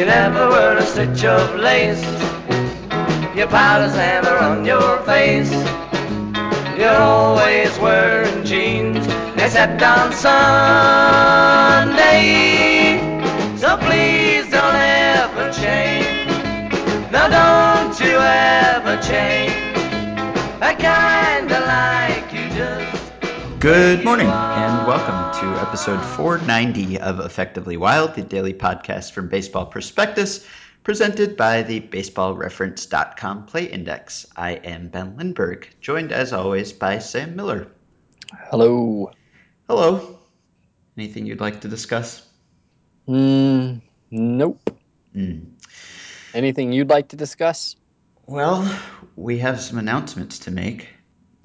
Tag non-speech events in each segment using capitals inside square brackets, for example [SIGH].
You never wear a stitch of lace. Your powder's never on your face. You're always wearing jeans, except on Sunday. So please don't ever change. No, don't you ever change. Kinda like you just. Good morning and welcome to episode 490 of Effectively Wild, the daily podcast from Baseball Prospectus, presented by the baseballreference.com play index. I am Ben Lindbergh, joined as always by Sam Miller. Hello. Hello. Anything you'd like to discuss? Mm, nope. Hmm. Anything you'd like to discuss? Well, we have some announcements to make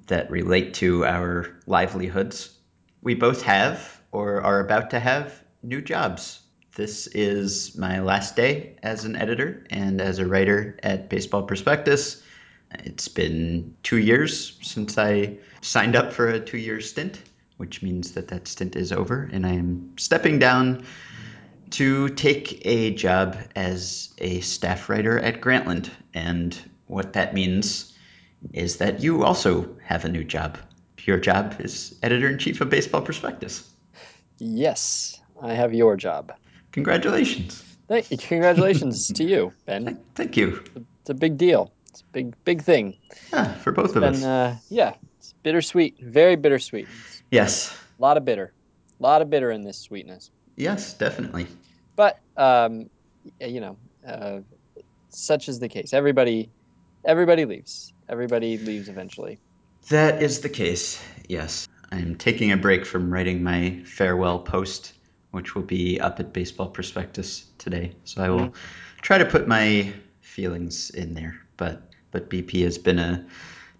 that relate to our livelihoods. We both have, or are about to have, new jobs. This is my last day as an editor and as a writer at Baseball Prospectus. It's been two years since I signed up for a two year stint, which means that that stint is over, and I am stepping down to take a job as a staff writer at Grantland. And what that means is that you also have a new job. Your job is editor in chief of Baseball Prospectus. Yes, I have your job. Congratulations. Thank you. Congratulations to you, Ben. Thank you. It's a big deal. It's a big, big thing. Yeah, for both of And us. uh, yeah, it's bittersweet. Very bittersweet. yes. A lot of bitter. A lot of bitter in this sweetness. Yes, definitely. But um, you know, uh, such is the case. Everybody, everybody leaves. Everybody leaves eventually. That is the case, yes. I'm taking a break from writing my farewell post, which will be up at Baseball Prospectus today. So I will try to put my feelings in there. But but BP has been a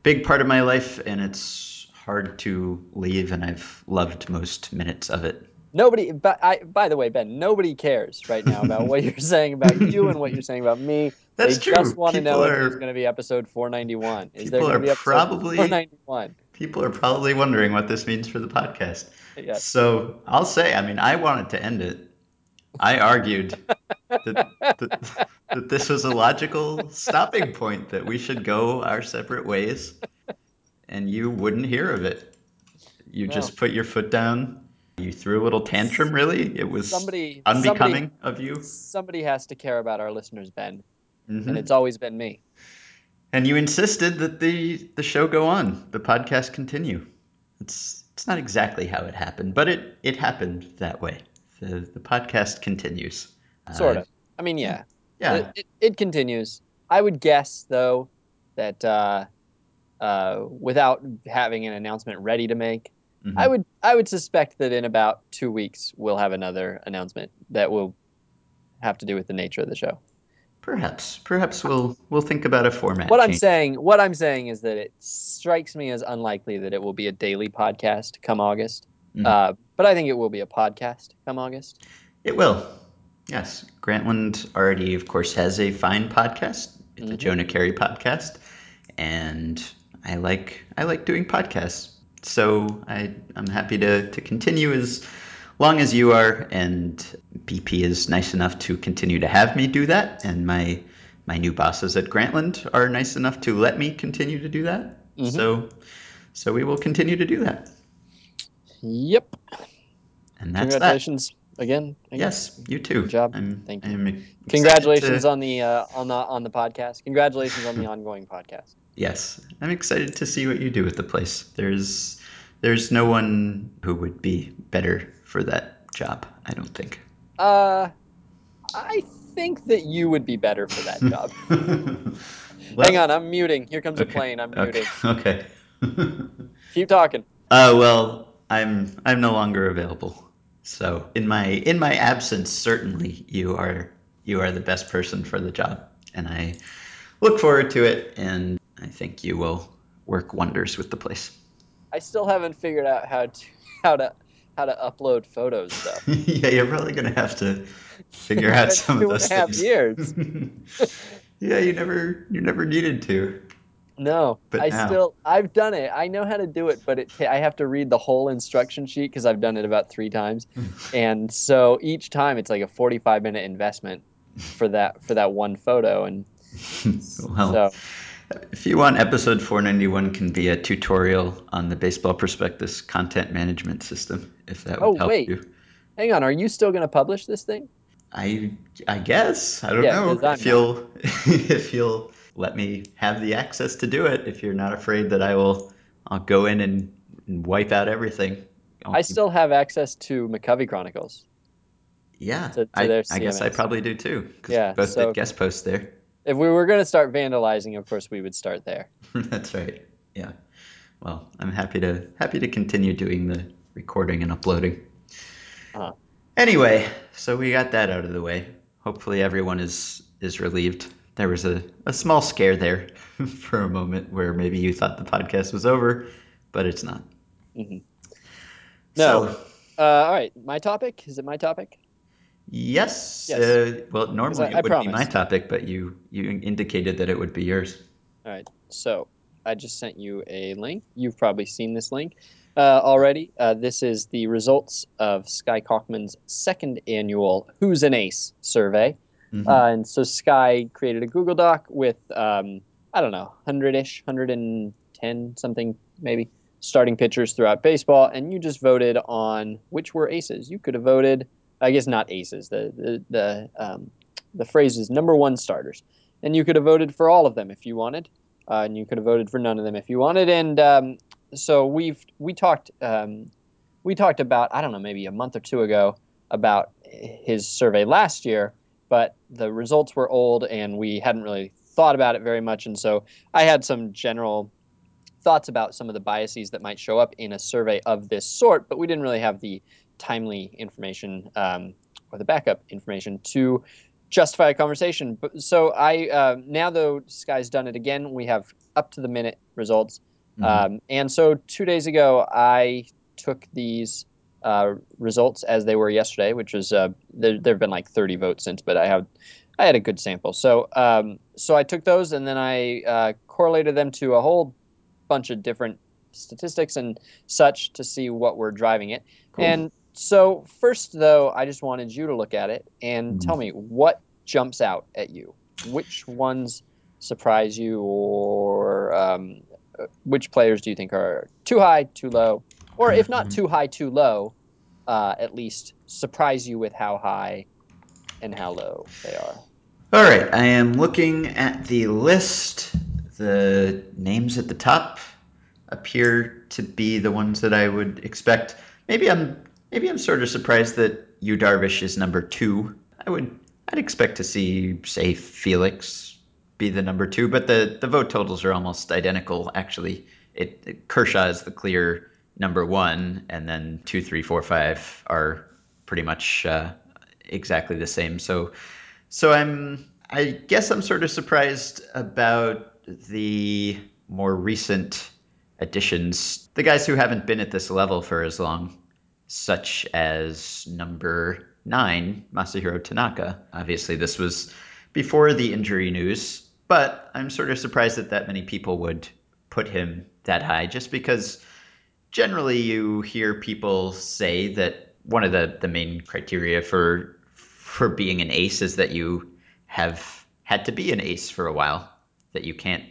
big part of my life, and it's hard to leave, and I've loved most minutes of it. Nobody, but I, by the way, Ben, nobody cares right now about what [LAUGHS] you're saying about you and what you're saying about me. [LAUGHS] That's they true. just want to know People if are- there's going to be episode 491. Is there People going to are be episode probably- 491? People are probably wondering what this means for the podcast. Yes. So I'll say, I mean, I wanted to end it. I argued that, that, that this was a logical stopping point, that we should go our separate ways, and you wouldn't hear of it. You No. just put your foot down. You threw a little tantrum, really. It was Somebody, unbecoming of you. Somebody, somebody has to care about our listeners, Ben, Mhm. and it's always been me. And you insisted that the the show go on, the podcast continue. It's it's not exactly how it happened, but it it happened that way. The the podcast continues. Sort Uh, of. I mean, yeah. Yeah. It, it, it continues. I would guess, though, that uh, uh, without having an announcement ready to make, mhm. I would I would suspect that in about two weeks we'll have another announcement that will have to do with the nature of the show. Perhaps perhaps we'll we'll think about a format. What I'm saying what I'm saying is that it strikes me as unlikely that it will be a daily podcast come August. Mhm. Uh, but I think it will be a podcast come August. It will. Yes. Grantland already, of course, has a fine podcast, the Mhm. Jonah Keri podcast, and I like I like doing podcasts. So I I'm happy to to continue as long as you are, and BP is nice enough to continue to have me do that, and my my new bosses at Grantland are nice enough to let me continue to do that. Mhm. So so we will continue to do that, Yep. and that's that. Again. I guess. Yes, you too. Good job. I'm, Thank you. Congratulations to- on the uh, on the on the podcast. Congratulations on the [LAUGHS] ongoing podcast. Yes, I'm excited to see what you do with the place. There's there's no one who would be better for that job. I don't think. Uh, I think that you would be better for that job. [LAUGHS] Well, Hang on, I'm muting. Here comes a plane. I'm Okay. muting. [LAUGHS] okay. Keep talking. uh, well, I'm I'm no longer available. So in my in my absence, certainly you are you are the best person for the job, and I look forward to it. And I think you will work wonders with the place. I still haven't figured out how to how to how to upload photos though. [LAUGHS] yeah, you're probably gonna have to figure out [LAUGHS] some two of and those things. years. [LAUGHS] yeah, you never you never needed to. No, But I now- still I've done it. I know how to do it, but it I have to read the whole instruction sheet because I've done it about three times, [LAUGHS] and so each time it's like a 45 minute investment. for that for that one photo, and [LAUGHS] well, so if you want, episode 491 can be a tutorial on the Baseball Prospectus content management system, if that would Oh, help wait. you. hang on, are you still going to publish this thing? I I guess I don't Yeah, know [LAUGHS] if you'll if you'll let me have the access to do it. If you're not afraid that I will, I'll go in and, and wipe out everything. I'll I still have access to McCovey Chronicles. yeah. to- to I, I guess I probably do too. Yeah, both so- did guest posts there. If we were going to start vandalizing, of course we would start there. [LAUGHS] That's right. Yeah. Well, I'm happy to happy to continue doing the recording and uploading. Uh-huh. Anyway, so we got that out of the way. Hopefully everyone is is relieved. There was a, a small scare there [LAUGHS] for a moment where maybe you thought the podcast was over, but it's not. Mhm. So, No. Uh, all right, my topic is it my topic? yes. Yes. Uh, well, normally I- it I would be my topic, but you you indicated that it would be yours. All right, so I just sent you a link. You've probably seen this link uh, already. Uh, this is the results of Sky Kalkman's second annual Who's an Ace survey. Mhm. Uh, and so Sky created a Google Doc with, um, I don't know, 100 ish, 110 something maybe, starting pitchers throughout baseball. And you just voted on which were aces. You could have voted, I guess not aces, the, the, the, um, the phrase is number one starters. And you could have voted for all of them if you wanted. Uh, and you could have voted for none of them if you wanted. And um, so we've we talked um, we talked about I don't know maybe a month or two ago about his survey last year, but the results were old and we hadn't really thought about it very much. And so I had some general thoughts about some of the biases that might show up in a survey of this sort, but we didn't really have the timely information um, or the backup information to justify a conversation. But so I uh, now though Sky's done it again, we have up to the minute results. Mhm. Um, and so two days ago, I took these uh, results as they were yesterday, which was uh, there. There have been like 30 votes since, but I have I had a good sample. So um, so I took those and then I uh, correlated them to a whole bunch of different statistics and such to see what were driving it. Cool. And so first, though, I just wanted you to look at it and Mhm. tell me what jumps out at you. Which ones surprise you, or um, uh, which players do you think are too high, too low, or if not Mhm. too high, too low, uh, at least surprise you with how high and how low they are. All right, I am looking at the list. The names at the top appear to be the ones that I would expect. Maybe I'm maybe I'm sort of surprised that you Darvish is number two. I would I'd expect to see say Felix be the number two, but the the vote totals are almost identical. Actually, it, it Kershaw is the clear number one, and then two, three, four, five are pretty much uh, exactly the same. So so I'm I guess I'm sort of surprised about the more recent additions, the guys who haven't been at this level for as long, such as number nine, Masahiro Tanaka. Obviously, this was before the injury news, but I'm sort of surprised that that many people would put him that high just because generally you hear people say that one of the, the main criteria for for being an ace is that you have had to be an ace for a while that you can't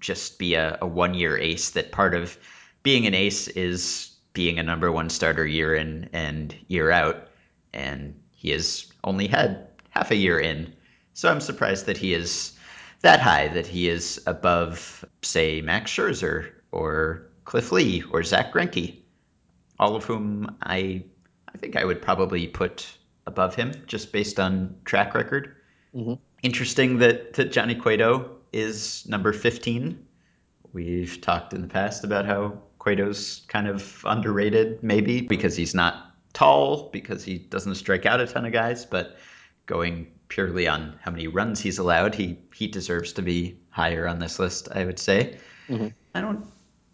just be a, a one year ace that part of being an ace is being a number one starter year in and year out and he has only had half a year in. So i'm surprised that he is that high that he is above say max scherzer or cliff lee or zach greinke all of whom i i think i would probably put above him just based on track record Mhm. interesting that that johnny cueto is number 15 we've talked in the past about how cueto's kind of underrated maybe because he's not tall because he doesn't strike out a ton of guys but going purely on how many runs he's allowed he he deserves to be higher on this list i would say Mhm. i don't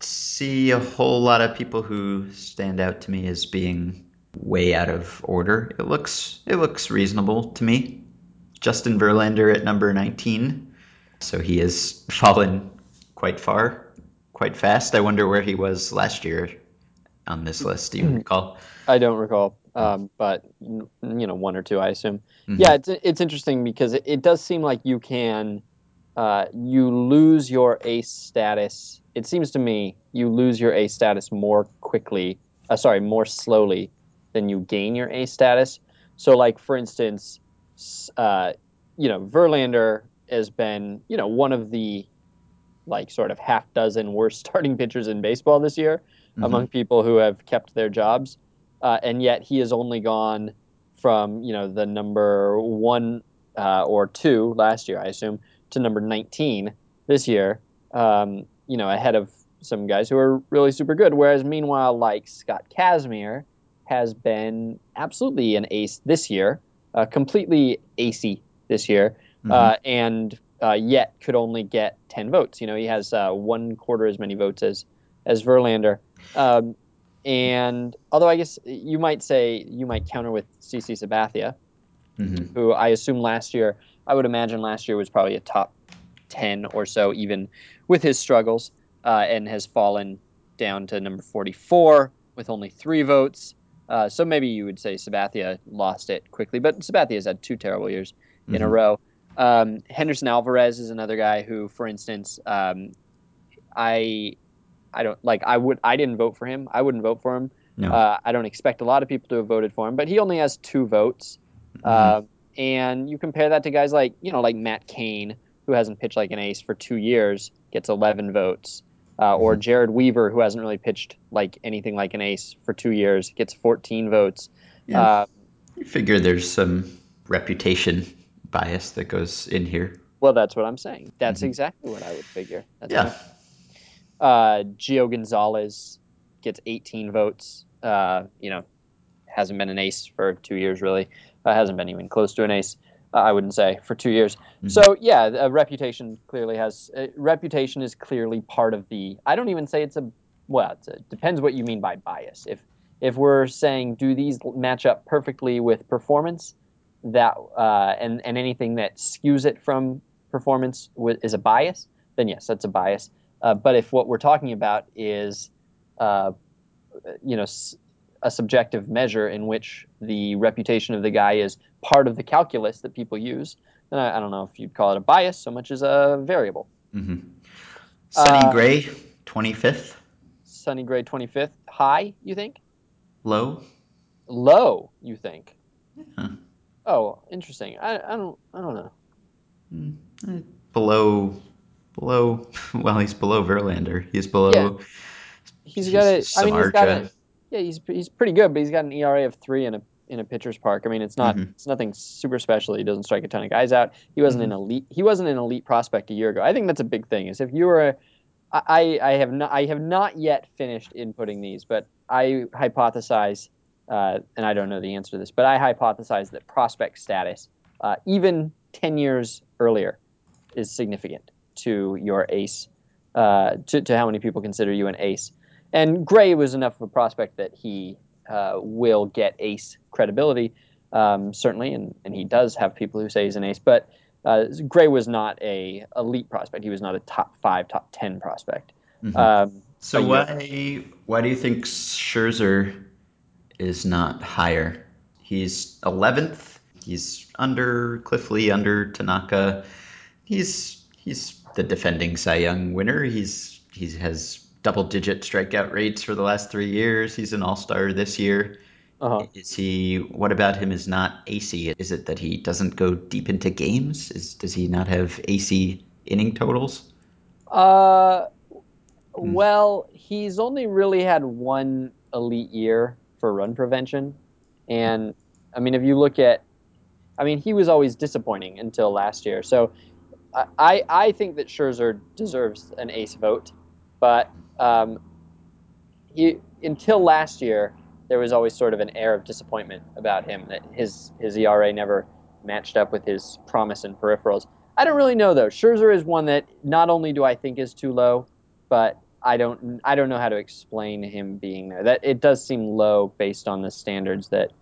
see a whole lot of people who stand out to me as being way out of order it looks it looks reasonable to me justin verlander at number 19 so he has [LAUGHS] fallen quite far quite fast i wonder where he was last year on this list do you recall I don't recall. um, but you know, one or two, I assume. Mhm. Yeah, it's it's interesting because it, it does seem like you can, uh, you lose your ace status. It seems to me you lose your A status more quickly. Uh, sorry, more slowly than you gain your A status. So, like for instance, uh, you know, Verlander has been you know one of the like sort of half dozen worst [LAUGHS] starting pitchers in baseball this year Mhm. among people who have kept their jobs, uh, and yet he has only gone from you know the number one uh, or two last year, I assume, to number nineteen this year. Um, you know, ahead of some guys who are really super good. Whereas meanwhile, like Scott Kazmir has been absolutely an ace this year, uh, completely acey this year, Mhm. uh, and uh, yet could only get ten votes. You know, he has uh, one quarter as many votes as as Verlander. Um, and although I guess you might say you might counter with CC Sabathia, Mhm. who I assume last year, I would imagine last year was probably a top 10 or so, even with his struggles, uh, and has fallen down to number 44 with only three votes. Uh, so maybe you would say Sabathia lost it quickly, but Sabathia has had two terrible years in a Mhm. row. Um, Henderson Alvarez is another guy who, for instance, um, I I don't like I would I didn't vote for him. I wouldn't vote for him. No. Uh, I don't expect a lot of people to have voted for him, but he only has two votes. Mhm. Uh, and you compare that to guys like you know like Matt Cain, who hasn't pitched like an ace for two years, gets 11 votes, uh, or Mhm. Jered Weaver, who hasn't really pitched like anything like an ace for two years, gets 14 votes. Yeah. Uh, You figure there's some reputation bias that goes in here. well, that's what I'm saying. That's Mhm. exactly what I would figure. That's Yeah. Uh, Gio Gonzalez gets 18 votes. Uh, you know, hasn't been an ace for two years really. Uh, hasn't been even close to an ace. Uh, I wouldn't say for two years. Mhm. So yeah, a reputation clearly has uh, reputation is clearly part of the. I don't even say it's a well. It's a, depends what you mean by bias. If if we're saying do these match up perfectly with performance, that uh, and and anything that skews it from performance wi- is a bias, then yes, that's a bias. Uh, but if what we're talking about is, uh, you know, s- a subjective measure in which the reputation of the guy is part of the calculus that people use, then I, I don't know if you'd call it a bias so much as a variable. hmm Sonny Uh, Gray, 25th. Sonny Gray 25th, high, you think? Low. Low, you think? Yeah. Oh, interesting. I, I don't I don't know. Mm, eh, Below, below, [LAUGHS] well, he's below Verlander. He's below Yeah. He's got a. I mean, he's got a. Yeah, he's he's pretty good, but he's got an ERA of three in a in a pitcher's park. I mean, it's not Mhm. it's nothing super special. He doesn't strike a ton of guys out. He wasn't an elite. He wasn't an elite prospect a year ago. I think that's a big thing. Is if you were, a, I I have not I have not yet finished inputting these, but I hypothesize, uh, and I don't know the answer to this, but I hypothesize that prospect status, uh, even ten years earlier, is significant to your ace, uh, to to how many people consider you an ace. And Gray was enough of a prospect that he uh, will get ace credibility, um, certainly, and, and he does have people who say he's an ace. But uh, Gray was not a elite prospect. He was not a top five, top ten prospect. Mhm. Um, So why why do you think Scherzer is not higher? He's 11th. He's under Cliff Lee, under Tanaka. He's he's the defending Cy Young winner. He's he has double digit strikeout rates for the last three years. He's an All Star this year. uh-huh. Is he? What about him is not AC? Is it that he doesn't go deep into games? Is does he not have AC inning totals? Uh, well, he's only really had one elite year for run prevention, and I mean, if you look at, I mean, he was always disappointing until last year. So, I I, I think that Scherzer deserves an ace vote, but um, he until last year there was always sort of an air of disappointment about him that his his ERA never matched up with his promise and peripherals. I don't really know though. Scherzer is one that not only do I think is too low, but I don't I don't know how to explain him being there. That it does seem low based on the standards that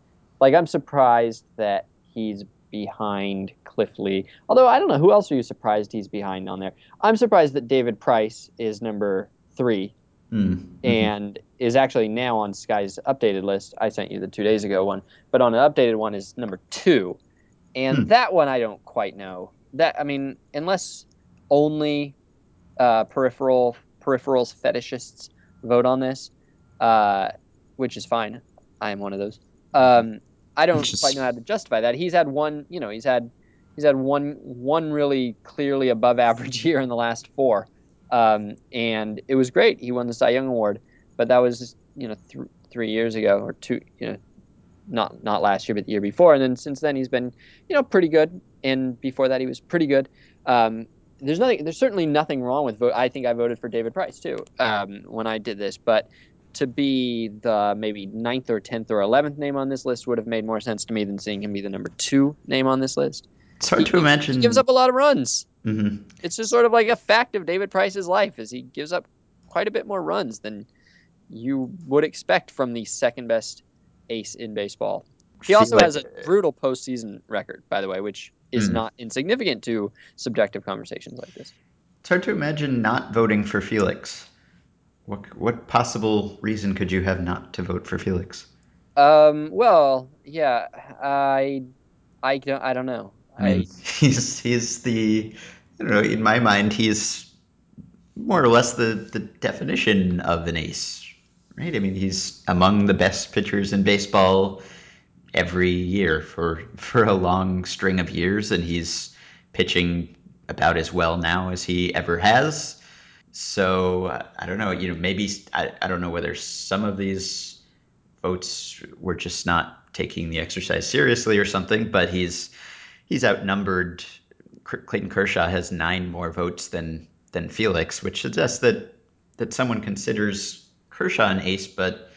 like I'm surprised that he's behind Cliff Lee. Although I don't know who else are you surprised he's behind on there. I'm surprised that David Price is number 3 Mm. and is actually now on Sky's updated list. I sent you the two days ago one, but on the updated one is number two, and Hmm. that one I don't quite know. That I mean, unless only uh, peripheral peripherals fetishists vote on this, uh, which is fine. I am one of those. Um, I don't is- quite know how to justify that. He's had one, you know, he's had he's had one one really clearly above average [LAUGHS] year in the last four, um, and it was great. He won the Cy Young award, but that was you know th- three years ago or two, you know, not not last year but the year before, and then since then he's been you know pretty good, and before that he was pretty good. Um, there's nothing. There's certainly nothing wrong with vote. I think I voted for David Price too um, when I did this, but to be the maybe ninth or tenth or eleventh name on this list would have made more sense to me than seeing him be the number two name on this list. It's hard He- to imagine. He gives up a lot of runs. Mhm. It's just sort of like a fact of David Price's life, is he gives up quite a bit more runs than you would expect from the second best ace in baseball. He also Feel has a brutal postseason record, by the way, which is Hmm. not insignificant to subjective conversations like this. It's hard to imagine not voting for Felix. What what possible reason could you have not to vote for Felix? Um, well, yeah, I, I don't, I don't know. I mean, [LAUGHS] he's he's the I don't know. In my mind, he's more or less the the definition of an ace, right? I mean, he's among the best pitchers in baseball every year for [LAUGHS] for a long string of years, and he's pitching about as well now as he ever has. So I don't know. You know, maybe I, I don't know whether some of these votes were just not taking the exercise seriously or something, but he's he's outnumbered. Clayton Kershaw has nine more votes than than Felix, which suggests that that someone considers Kershaw an ace, but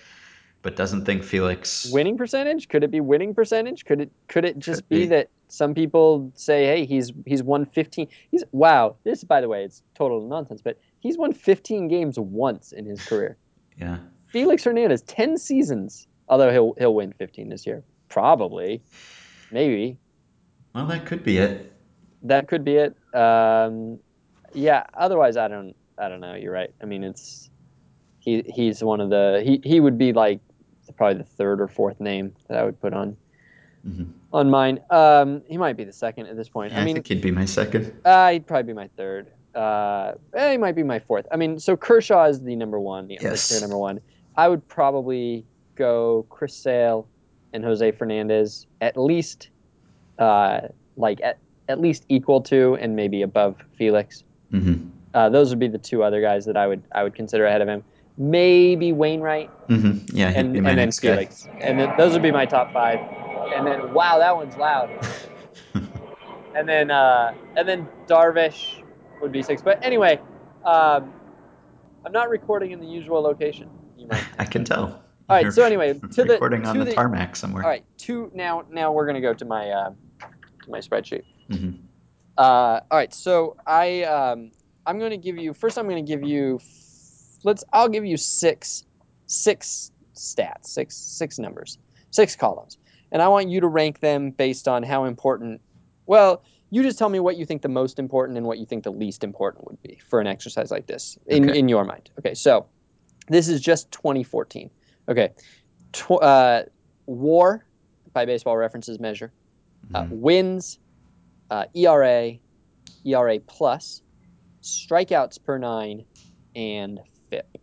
but doesn't think Felix. winning percentage? Could it be winning percentage? Could it could it just Could be, be. that some people say, hey, he's he's won 15. He's wow. This, by the way, it's total nonsense, but he's won 15 games once in his career. [LAUGHS] Yeah. Felix Hernandez, 10 seasons. Although he'll he'll win 15 this year, probably, maybe Well, that could be it. that could be it. Um, yeah. Otherwise, I don't I don't know. You're right. I mean, it's he he's one of the he he would be like probably the third or fourth name that I would put on Mhm. on mine. Um, he might be the second at this point. Yeah, I I, mean, think he'd be my second. uh, he'd probably be my third. Uh, eh, he might be my fourth. I mean, so Kershaw is the number one, the Yes. clear number one. I would probably go Chris Sale and Jose Fernandez at least, uh, like at, at least equal to and maybe above Felix. hmm Uh, those would be the two other guys that I would I would consider ahead of him. Maybe Wainwright hmm Yeah, and, and then next guy. And then those would be my top five. And then wow, that one's loud. [LAUGHS] and then uh, and then Darvish would be six. But anyway, um, I'm not recording in the usual location. You might. [LAUGHS] I can tell. All right, You're so anyway, to the- recording on the, the- tarmac somewhere. All right, two now. Now we're gonna go to my uh, to my spreadsheet. Mhm. Uh, all right, so I um, I'm going to give you first. I'm going to give you let's. I'll give you six six stats, six six numbers, six columns, and I want you to rank them based on how important. Well, you just tell me what you think the most important and what you think the least important would be for an exercise like this in Okay. in your mind. Okay, so this is just 2014. Okay, Tw- uh, WAR by Baseball References measure uh, Mhm. wins, uh, ERA, ERA plus, strikeouts per nine, and FIP.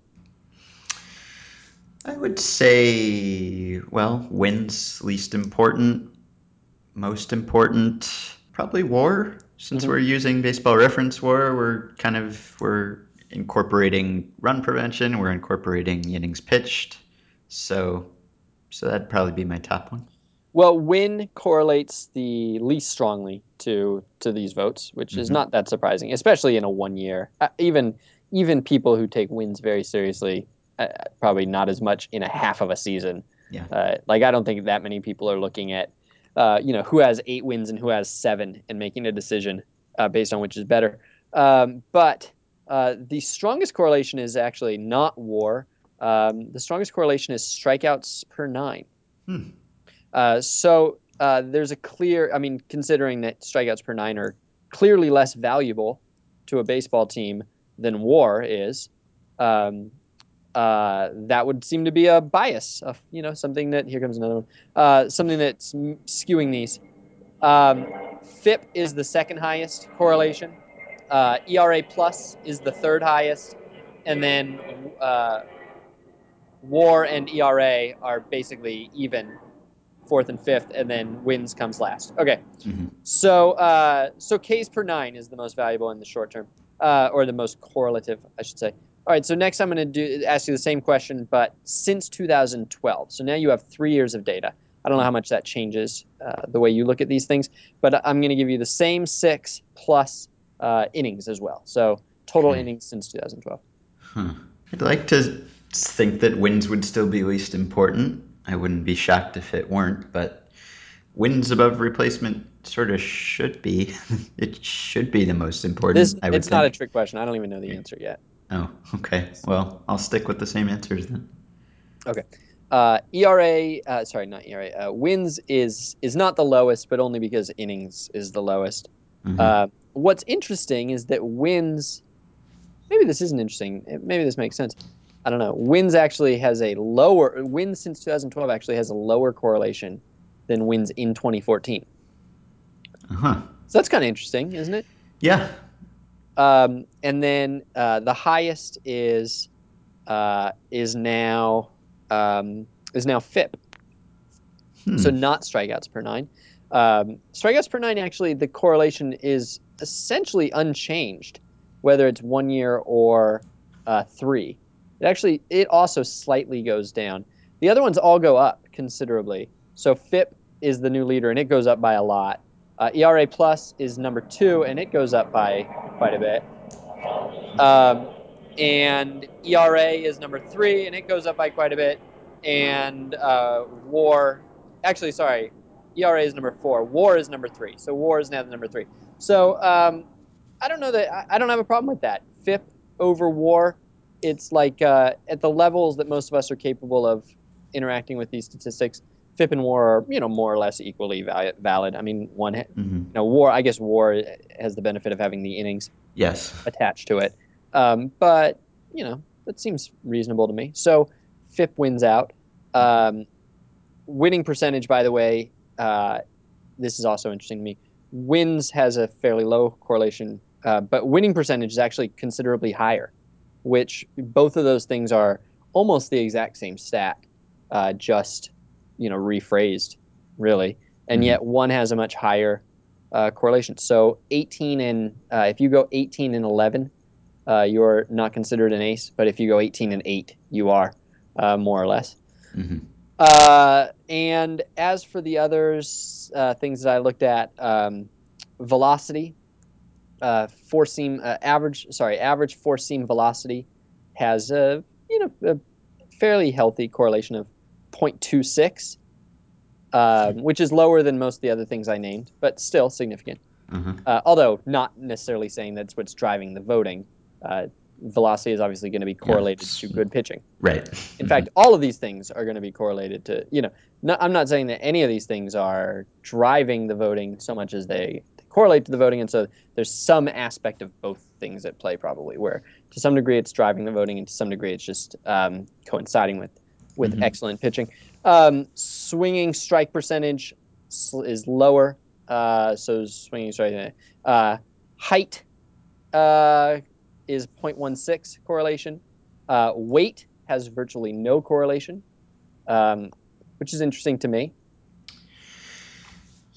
I would say, well, wins least important, most important, probably WAR. Since Mhm. we're using Baseball Reference WAR, we're kind of we're incorporating run prevention. We're incorporating innings pitched. So, so that'd probably be my top one. Well, win correlates the least strongly to to these votes, which is Mhm. not that surprising, especially in a one year. Uh, even even people who take wins very seriously, uh, probably not as much in a half of a season. Yeah. Uh, like I don't think that many people are looking at, uh, you know, who has eight wins and who has seven, and making a decision uh, based on which is better. Um, but uh, the strongest correlation is actually not WAR. Um, the strongest correlation is strikeouts per nine. Hmm. Uh, so uh, there's a clear, I mean, considering that strikeouts per nine are clearly less valuable to a baseball team than WAR is, um, uh, that would seem to be a bias of you know something that here comes another one uh, something that's m- skewing these. Um, FIP is the second highest correlation. Uh, ERA plus is the third highest. And then uh, WAR and ERA are basically even fourth and fifth and then wins comes last okay Mhm. so uh, so Ks per nine is the most valuable in the short term uh, or the most correlative I should say all right, so next I'm going to do ask you the same question, but since 2012. So now you have three years of data. I don't know how much that changes uh, the way you look at these things, but I'm going to give you the same six plus uh, innings as well. So total Okay. innings since 2012. Huh. I'd like to think that wins would still be least important. I wouldn't be shocked if it weren't, but wins above replacement sort of should be. [LAUGHS] it should be the most important. This I would it's not a trick question. I don't even know the answer yet. Oh, okay. Well, I'll stick with the same answers then. Okay. Uh, ERA, uh, sorry, not ERA. Uh, wins is is not the lowest, but only because innings is the lowest. Mhm. Uh, what's interesting is that wins. Maybe this isn't interesting. Maybe this makes sense. I don't know. Wins actually has a lower wins since 2012 actually has a lower correlation than wins in 2014. uh-huh. So that's kind of interesting, isn't it? Yeah. Um, and then uh, the highest is uh, is now um, is now FIP. Hmm. so not strikeouts per nine. Um, strikeouts per nine, actually, the correlation is essentially unchanged, whether it's one year or uh, three. It actually, it also slightly goes down. The other ones all go up considerably. So FIP is the new leader, and it goes up by a lot. Uh, ERA plus is number two, and it goes up by quite a bit. Um, and ERA is number three, and it goes up by quite a bit. And uh, WAR, actually, sorry, ERA is number four. WAR is number three. So WAR is now the number three. So um, I don't know that I, I don't have a problem with that. FIP over WAR, it's like uh, at the levels that most of us are capable of interacting with these statistics. FIP and WAR are you know more or less equally val- valid. I mean, one ha- Mhm. you know WAR. I guess WAR has the benefit of having the innings Yes. attached to it. Um, but you know that seems reasonable to me. So FIP wins out. Um, winning percentage, by the way, uh, this is also interesting to me. Wins has a fairly low correlation, uh, but winning percentage is actually considerably higher. Which both of those things are almost the exact same stat, uh, just you know rephrased, really. And Mhm. yet one has a much higher uh, correlation. So 18 and uh, if you go 18 and 11, uh, you're not considered an ace. But if you go 18 and 8, you are, uh, more or less. hmm Uh, and as for the others, uh, things that I looked at, um, velocity, uh, four seam uh, average, sorry, average four seam velocity has a you know a fairly healthy correlation of 0.26, um, which is lower than most of the other things I named, but still significant uh uh, although not necessarily saying that's what's driving the voting. Uh, velocity is obviously going to be correlated to good pitching. Right. In fact, all of these things are going to be correlated to, you know, no, I'm not saying that any of these things are driving the voting so much as they correlate to the voting. And so there's some aspect of both things at play, probably, where to some degree it's driving the voting and to some degree it's just um, coinciding with, with Mhm. excellent pitching. Um, swinging strike percentage sl- is lower. Uh, so swinging strike, uh, height uh, is 0.16 correlation. Uh, weight has virtually no correlation, um, which is interesting to me.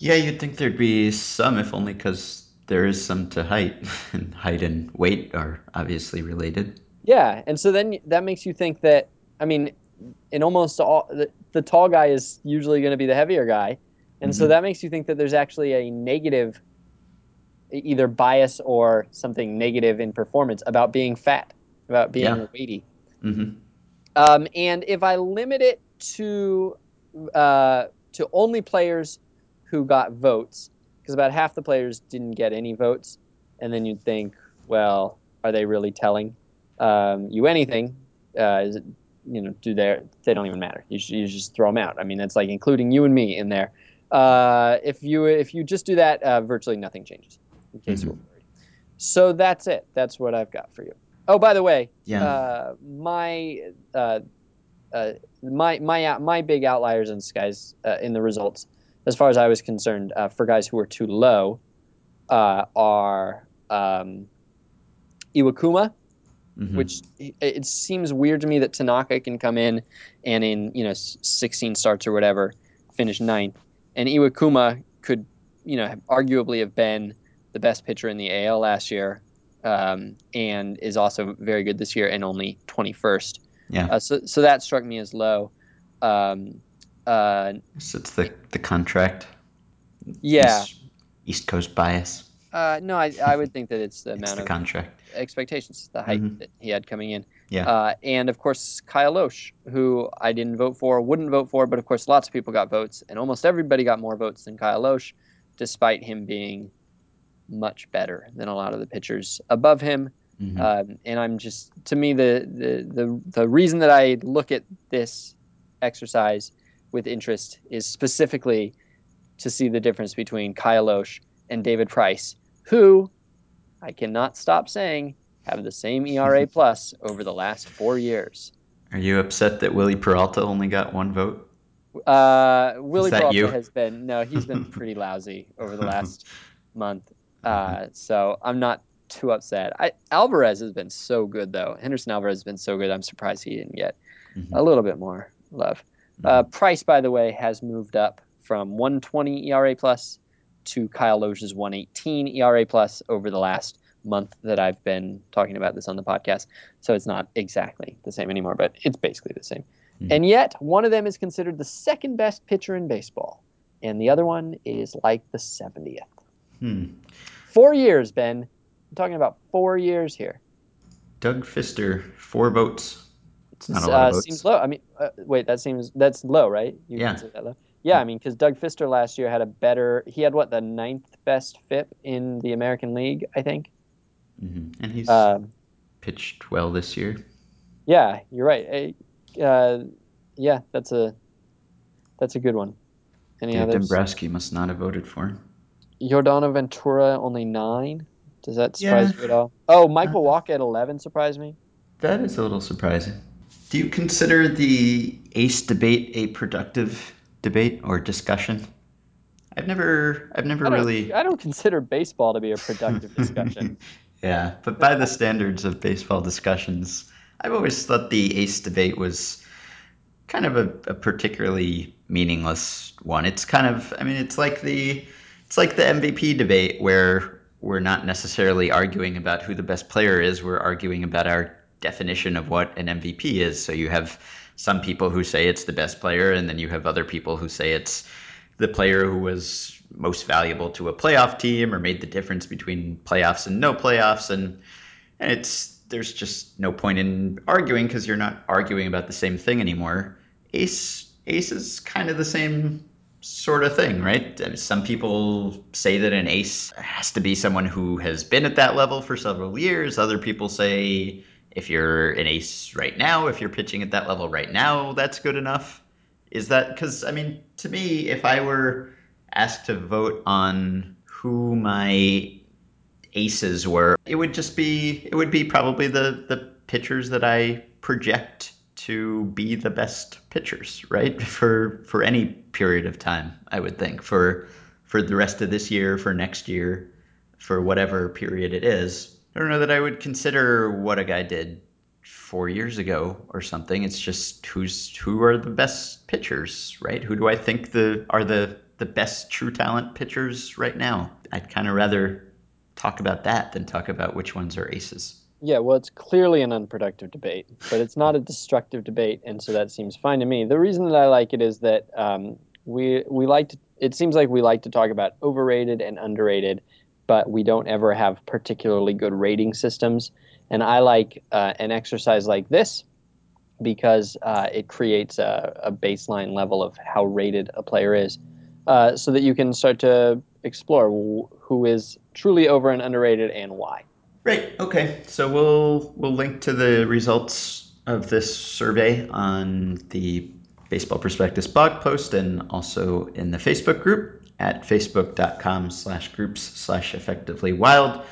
Yeah, you'd think there'd be some, if only because there is some to height, [LAUGHS] and height and weight are obviously related. Yeah, and so then that makes you think that I mean, in almost all the, the tall guy is usually going to be the heavier guy, and so Mhm. that makes you think that there's actually a negative, either bias or something negative in performance about being fat, about being Yeah. weighty. hmm Um, and if I limit it to uh, to only players who got votes, because about half the players didn't get any votes, and then you'd think, well, are they really telling um, you anything? Uh, is it, you know, do they they don't even matter. You should, you just throw them out. I mean, that's like including you and me in there. Uh, if you if you just do that, uh, virtually nothing changes. In case you were worried. So that's it. That's what I've got for you. Oh, by the way, Yeah. uh, my uh, uh, my my my big outliers in guys uh, in the results, as far as I was concerned, uh, for guys who were too low, uh, are um, Iwakuma, Mhm. which it, it seems weird to me that Tanaka can come in and in you know 16 starts or whatever finish ninth, and Iwakuma could you know arguably have been the best pitcher in the AL last year, um, and is also very good this year and only 21st. Yeah. Uh, so so that struck me as low. Um, uh, So it's the the contract. yeah. East, East Coast bias. Uh, no, I, I would think that it's the [LAUGHS] It's amount the of contract. expectations, the height Mhm. that he had coming in. Yeah. Uh, and of course, Kyle Lohse, who I didn't vote for, wouldn't vote for, but of course, lots of people got votes, and almost everybody got more votes than Kyle Lohse, despite him being much better than a lot of the pitchers above him. Mhm. Um, and I'm just, to me, the, the the the reason that I look at this exercise with interest is specifically to see the difference between Kyle Lohse and David Price, who I cannot stop saying have the same ERA [LAUGHS] plus over the last four years. Are you upset that Wily Peralta only got one vote? Uh, Wily Peralta you? has been no, he's been [LAUGHS] pretty lousy over the last [LAUGHS] month. Uh, so I'm not too upset. I, Alvarez has been so good though. Henderson Alvarez has been so good. I'm surprised he didn't get Mhm. a little bit more love. Uh, Price, by the way, has moved up from 120 ERA plus to Kyle Lohse's 118 ERA plus over the last month that I've been talking about this on the podcast. So it's not exactly the same anymore, but it's basically the same. Hmm. And yet, one of them is considered the second best pitcher in baseball, and the other one is like the 70th. Hmm. Four years, Ben. I'm talking about four years here. Doug Fister, four votes. Uh, seems low. I mean, uh, wait, that seems that's low, right? You Yeah. low? Yeah, I mean, because Doug Fister last year had a better. He had what the ninth best FIP in the American League, I think. Mhm. And he's Um, pitched well this year. yeah, you're right. Uh, yeah, that's a that's a good one. Any Dave others? Dombrowski must not have voted for him. Yordano Ventura only nine. Does that surprise Yeah. you at all? Oh, Michael Wacha at eleven surprised me. That is a little surprising. Do you consider the ace debate a productive debate or discussion? I've never, I've never I really. I don't consider baseball to be a productive discussion. [LAUGHS] yeah, but by the standards of baseball discussions, I've always thought the ace debate was kind of a, a particularly meaningless one. It's kind of, I mean, it's like the, it's like the MVP debate where we're not necessarily arguing about who the best player is. We're arguing about our definition of what an MVP is. So you have some people who say it's the best player, and then you have other people who say it's the player who was most valuable to a playoff team or made the difference between playoffs and no playoffs. And, and it's there's just no point in arguing because you're not arguing about the same thing anymore. Ace ace is kind of the same sort of thing, right? Some people say that an ace has to be someone who has been at that level for several years. Other people say if you're an ace right now, if you're pitching at that level right now, that's good enough. Is that because, I mean, to me, if I were asked to vote on who my aces were, it would just be, it would be probably the, the pitchers that I project to be the best pitchers, right? [LAUGHS] For for any period of time, I would think for for the rest of this year, for next year, for whatever period it is. I don't know that I would consider what a guy did four years ago or something. It's just who's who are the best pitchers, right? Who do I think the are the the best true talent pitchers right now? I'd kind of rather talk about that than talk about which ones are aces. Yeah, well, it's clearly an unproductive debate, but it's not a destructive debate, and so that seems fine to me. The reason that I like it is that um, we we like to. It seems like we like to talk about overrated and underrated, but we don't ever have particularly good rating systems. And I like uh, an exercise like this because uh, it creates a, a baseline level of how rated a player is, uh, so that you can start to explore wh- who is truly over and underrated and why. Great. Okay. So we'll we'll link to the results of this survey on the Baseball Prospectus blog post and also in the Facebook group at facebook.com slash groups slash effectively wild.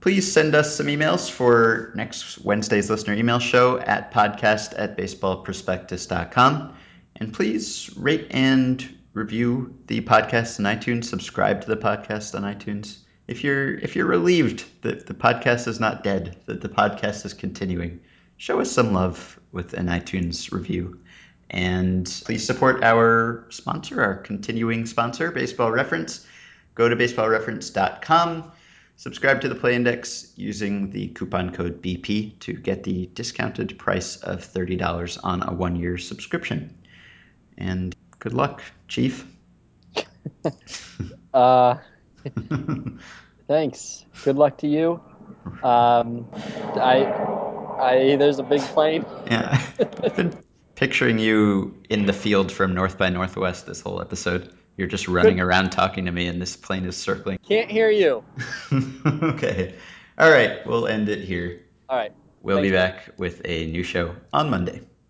Please send us some emails for next Wednesday's listener email show at podcast at baseballprospectus.com. And please rate and review the podcast on iTunes. Subscribe to the podcast on iTunes. If you're if you're relieved that the podcast is not dead, that the podcast is continuing, show us some love with an iTunes review. And please support our sponsor, our continuing sponsor, Baseball Reference. Go to baseballreference.com, subscribe to the Play Index using the coupon code BP to get the discounted price of $30 on a one year subscription. And good luck, Chief. [LAUGHS] Uh, [LAUGHS] thanks. Good luck to you. Um, I, I there's a big plane. yeah. [LAUGHS] Picturing you in the field from North by Northwest this whole episode. You're just running around talking to me, and this plane is circling. Can't hear you. [LAUGHS] okay. All right. We'll end it here. All right. We'll be back with a new show on Monday.